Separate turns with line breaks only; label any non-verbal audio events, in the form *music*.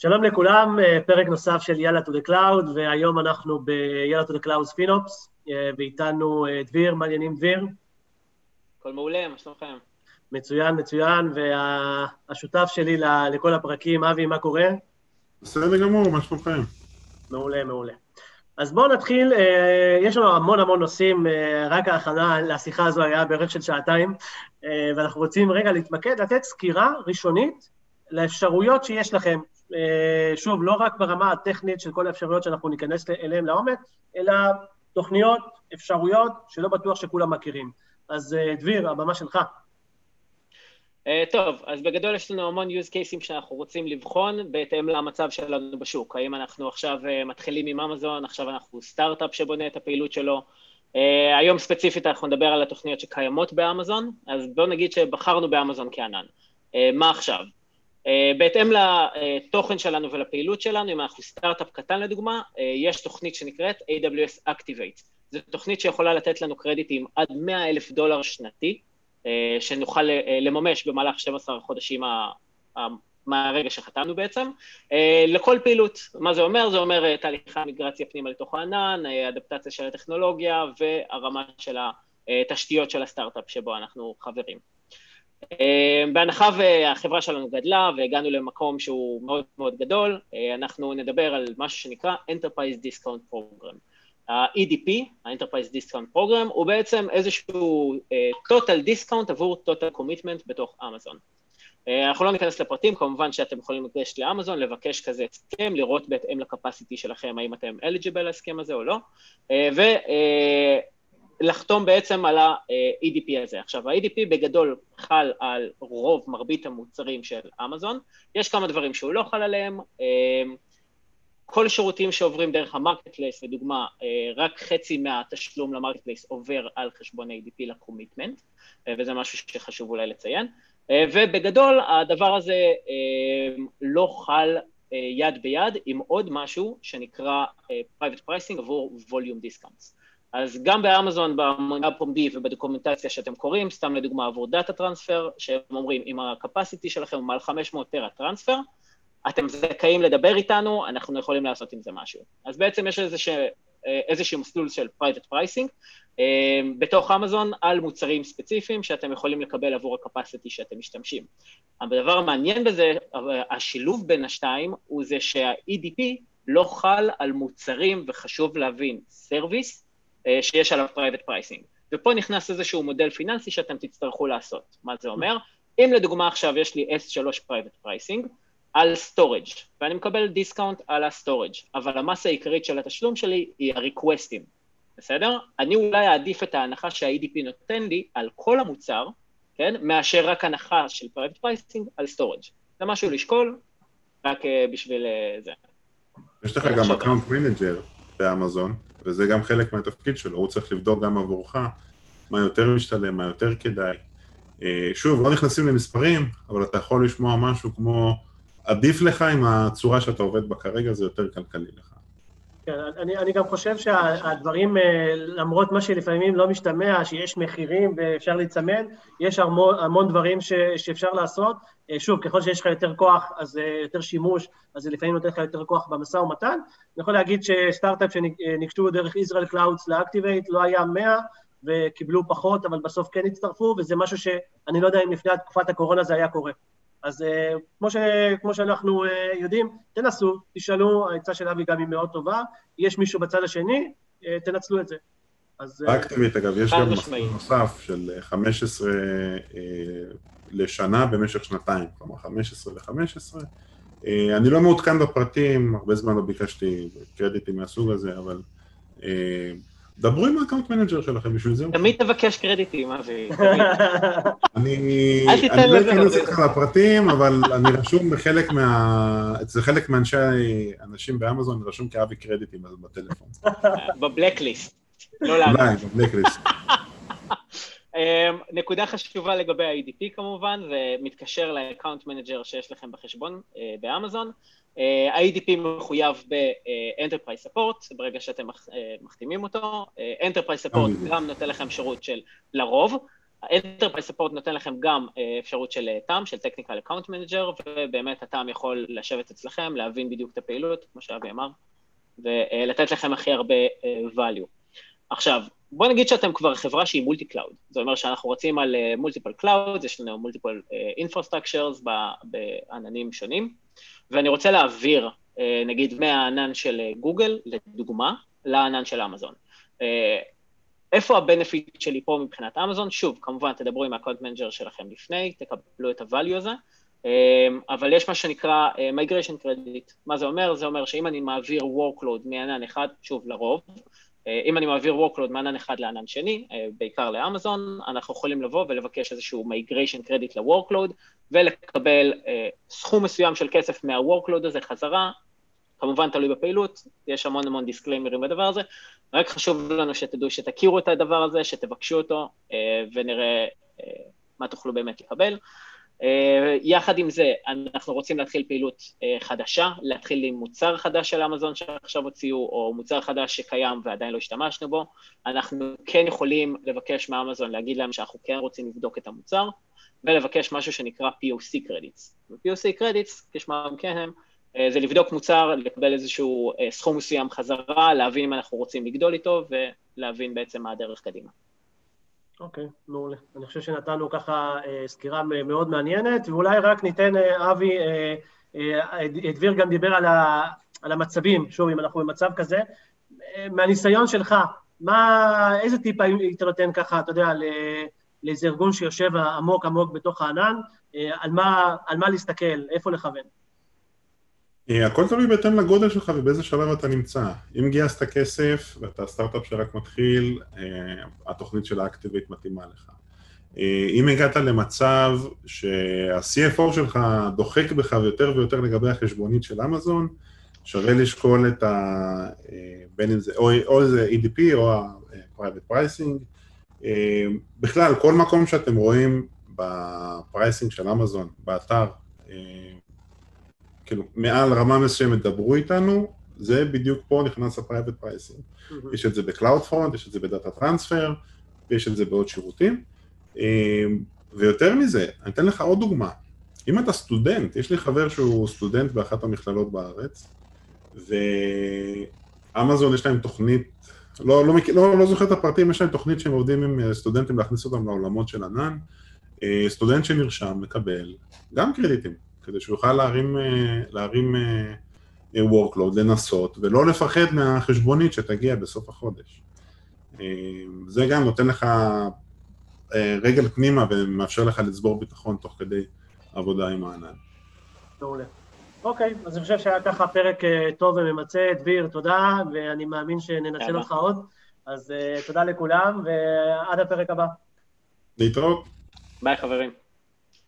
שלום לכולם, אה, פרק נוסף של יאללה to the cloud, והיום אנחנו ביאללה to the cloud ספינופס, אה, ואיתנו אה, דביר, מעניינים דביר.
הכל מעולה, מה שלומכם?
מצוין, מצוין, והשותף שלי לכל הפרקים, אבי, מה קורה?
בסדר גמור, מה שלומכם?
מעולה, מעולה. אז בואו נתחיל, יש לנו המון המון נושאים, רק ההכנה לשיחה הזו היה בערך של שעתיים, ואנחנו רוצים רגע להתמקד, לתת סקירה ראשונית לאפשרויות שיש לכם שוב, לא רק ברמה הטכנית של כל האפשרויות שאנחנו ניכנס אליהן לעומק, אלא תוכניות, אפשרויות, שלא בטוח שכולם מכירים. אז אה, דביר, הבמה שלך.
Uh, טוב, אז בגדול יש לנו המון use cases שאנחנו רוצים לבחון בהתאם למצב שלנו בשוק. האם אנחנו עכשיו מתחילים עם אמזון, עכשיו אנחנו סטארט-אפ שבונה את הפעילות שלו. היום ספציפית אנחנו נדבר על התוכניות שקיימות באמזון, אז בואו נגיד שבחרנו באמזון כענן. מה עכשיו? אה, בהתאם לתוכן שלנו ולפעילות שלנו, אם אנחנו סטארט-אפ קטן לדוגמה, אה, יש תוכנית שנקראת AWS Activate. זו תוכנית שיכולה לתת לנו קרדיטים עד 100 אלף דולר שנתי, אה, שנוכל לממש במהלך 12 החודשים מהרגע שחתמנו בעצם, לכל פעילות. מה זה אומר? זה אומר תהליכי המיגרציה פנימה לתוך הענן, אדפטציה של הטכנולוגיה והרמה של התשתיות של הסטארט-אפ שבו אנחנו חברים. אה, בהנחה והחברה שלנו גדלה והגענו למקום שהוא מאוד מאוד גדול, אה, אנחנו נדבר על משהו שנקרא Enterprise Discount Program. ה-EDP, ה-Enterprise Discount Program, הוא בעצם איזשהו uh, total discount עבור total commitment בתוך אמזון. Uh, אנחנו לא ניכנס לפרטים, כמובן שאתם יכולים לגשת לאמזון, לבקש כזה הסכם, לראות בהתאם לקפסיטי שלכם האם אתם eligible להסכם הזה או לא, ו... לחתום בעצם על ה-EDP הזה. עכשיו, ה-EDP בגדול חל על רוב, מרבית המוצרים של אמזון, יש כמה דברים שהוא לא חל עליהם, אמ, כל שירותים שעוברים דרך ה marketplace, לדוגמה, אה, רק חצי מהתשלום ל marketplace עובר על חשבון EDP ל commitment, אה, וזה משהו שחשוב אולי לציין. אה, ובגדול, הדבר הזה אמ, לא חל יד ביד עם עוד משהו שנקרא private pricing עבור volume discounts. אז גם באמזון, במענה פומבי וב documentation שאתם קוראים, סתם לדוגמה עבור data transfer, שהם אומרים, אם ה capacity שלכם הוא מעל 500 טרה transfer, אתם זכאים לדבר איתנו, אנחנו יכולים לעשות עם זה משהו. אז בעצם יש איזשה, איזשהו מסלול של private pricing אה, בתוך אמזון על מוצרים ספציפיים שאתם יכולים לקבל עבור ה capacity שאתם משתמשים. הדבר המעניין בזה, השילוב בין השתיים, הוא זה שה-EDP לא חל על מוצרים, וחשוב להבין, service, אה, שיש עליו private pricing. ופה נכנס איזשהו מודל פיננסי שאתם תצטרכו לעשות. מה זה אומר? אם לדוגמה עכשיו יש לי S3 private pricing על storage, ואני מקבל discount על ה-storage, אבל המסה העיקרית של התשלום שלי היא ה-requesting, בסדר? אני אולי אעדיף את ההנחה שה-EDP נותן לי על כל המוצר, כן? מאשר רק הנחה של private pricing על storage. זה משהו לשקול, רק uh, בשביל uh, זה.
יש לך גם account manager באמזון, וזה גם חלק מהתפקיד שלו, הוא צריך לבדוק גם עבורך מה יותר משתלם, מה יותר כדאי. אה, שוב, לא נכנסים למספרים, אבל אתה יכול לשמוע משהו כמו, עדיף לך עם הצורה שאתה עובד בה כרגע, זה יותר כלכלי לך.
כן, אני, אני גם חושב שהדברים, אה, למרות מה שלפעמים לא משתמע, שיש מחירים ואפשר להיצמד, יש המון, המון דברים ש, שאפשר לעשות. אה, שוב, ככל שיש לך יותר כוח, אז אה, יותר שימוש, אז זה לפעמים נותן לך יותר כוח במשא ומתן. אני יכול להגיד שסטארט-אפ שניגשו דרך ישראל קלאודס לאקטיבייט לא היה 100, וקיבלו פחות, אבל בסוף כן הצטרפו, וזה משהו שאני לא יודע אם לפני תקופת הקורונה זה היה קורה. אז uh, כמו, ש, כמו שאנחנו uh, יודעים, תנסו, תשאלו, העצה של אבי גם היא מאוד טובה, יש מישהו בצד השני, uh, תנצלו את זה.
אז... פרקטיבית, uh, אגב, יש גם מסלול נוסף של 15 uh, לשנה במשך שנתיים, כלומר 15 ל-15. Uh, אני לא מעודכן בפרטים, הרבה זמן לא ביקשתי קרדיטים מהסוג הזה, אבל uh, דברו עם ה account manager שלכם, בשביל זה.
תמיד תבקש קרדיטים, אבי. *laughs*
אני לא אכנס איתך לפרטים, אבל אני רשום בחלק מה... אצל חלק מאנשי, אנשים באמזון, אני רשום כאבי קרדיטים בטלפון. *laughs*
ב blacklist, לא לנו.
אולי, ב blacklist. *laughs*
אמ, נקודה חשובה לגבי ה-EDP כמובן, ומתקשר ל account manager שיש לכם בחשבון אה, באמזון. אה, ה-EDP מחויב ב-Enterprise Support, ברגע שאתם אה, מחתימים אותו. Enterprise Support גם נותן לכם שירות של לרוב, ה-Enterprise Support נותן לכם גם אפשרות של TAM, של Technical Account Manager, ובאמת ה-TAM יכול לשבת אצלכם, להבין בדיוק את הפעילות, כמו שאבי אמר, ולתת לכם הכי הרבה value. עכשיו, בוא נגיד שאתם כבר חברה שהיא multi cloud, זה אומר שאנחנו רצים על multiple cloud, יש לנו multiple infrastructures בעננים שונים, ואני רוצה להעביר, נגיד, מהענן של גוגל, לדוגמה, לענן של אמזון. איפה ה benefit שלי פה מבחינת אמזון? שוב, כמובן, תדברו עם ה-account manager שלכם לפני, תקבלו את ה-value הזה, אבל יש מה שנקרא migration credit. מה זה אומר? זה אומר שאם אני מעביר workload מענן אחד, שוב, לרוב, אם אני מעביר workload מענן אחד לענן שני, בעיקר לאמזון, אנחנו יכולים לבוא ולבקש איזשהו migration credit ל-workload, ולקבל סכום מסוים של כסף מה-workload הזה חזרה, כמובן תלוי בפעילות, יש המון המון דיסקליימרים בדבר הזה, רק חשוב לנו שתדעו שתכירו את הדבר הזה, שתבקשו אותו, ונראה מה תוכלו באמת לקבל. יחד עם זה, אנחנו רוצים להתחיל פעילות חדשה, להתחיל עם מוצר חדש של אמזון שעכשיו הוציאו, או מוצר חדש שקיים ועדיין לא השתמשנו בו, אנחנו כן יכולים לבקש מאמזון להגיד להם שאנחנו כן רוצים לבדוק את המוצר, ולבקש משהו שנקרא POC credits. ו-POC credits, כשמם כן הם, זה לבדוק מוצר, לקבל איזשהו סכום מסוים חזרה, להבין אם אנחנו רוצים לגדול איתו, ולהבין בעצם מה הדרך קדימה.
אוקיי, okay, מעולה. אני חושב שנתנו ככה סקירה מאוד מעניינת, ואולי רק ניתן, אבי, דביר גם דיבר על, ה, על המצבים, שוב, אם אנחנו במצב כזה, מהניסיון שלך, מה, איזה טיפ היית נותן ככה, אתה יודע, לאיזה ארגון שיושב עמוק עמוק בתוך הענן, על מה, על מה להסתכל, איפה לכוון?
הכל תלוי בהתאם לגודל שלך ובאיזה שלב אתה נמצא. אם גייסת כסף ואתה סטארט-אפ שרק מתחיל, התוכנית של ה Activate מתאימה לך. אם הגעת למצב שה-CFO שלך דוחק בך יותר ויותר לגבי החשבונית של אמזון, שווה לשקול את ה... בין אם זה או איזה EDP או ה-Private Pricing. בכלל, כל מקום שאתם רואים ב pricing של אמזון, באתר, כאילו, מעל רמה מסוימת דברו איתנו, זה בדיוק פה נכנס ה-Private Pricing. Mm-hmm. יש את זה ב-Cloud Front, יש את זה בדאטה טרנספר, ויש את זה בעוד שירותים. ויותר מזה, אני אתן לך עוד דוגמה. אם אתה סטודנט, יש לי חבר שהוא סטודנט באחת המכללות בארץ, ואמזון יש להם תוכנית, לא, לא, לא, לא זוכר את הפרטים, יש להם תוכנית שהם עובדים עם סטודנטים להכניס אותם לעולמות של ענן. סטודנט שנרשם מקבל גם קרדיטים. כדי שהוא יוכל להרים, להרים workload, לנסות, ולא לפחד מהחשבונית שתגיע בסוף החודש. זה גם נותן לך רגל פנימה ומאפשר לך לצבור ביטחון תוך כדי עבודה עם הענן.
מעולה. אוקיי, אז אני חושב שהיה ככה פרק טוב וממצה. דביר, תודה, ואני מאמין שננצל אותך עוד. אז תודה לכולם, ועד הפרק הבא.
להתראות.
ביי חברים.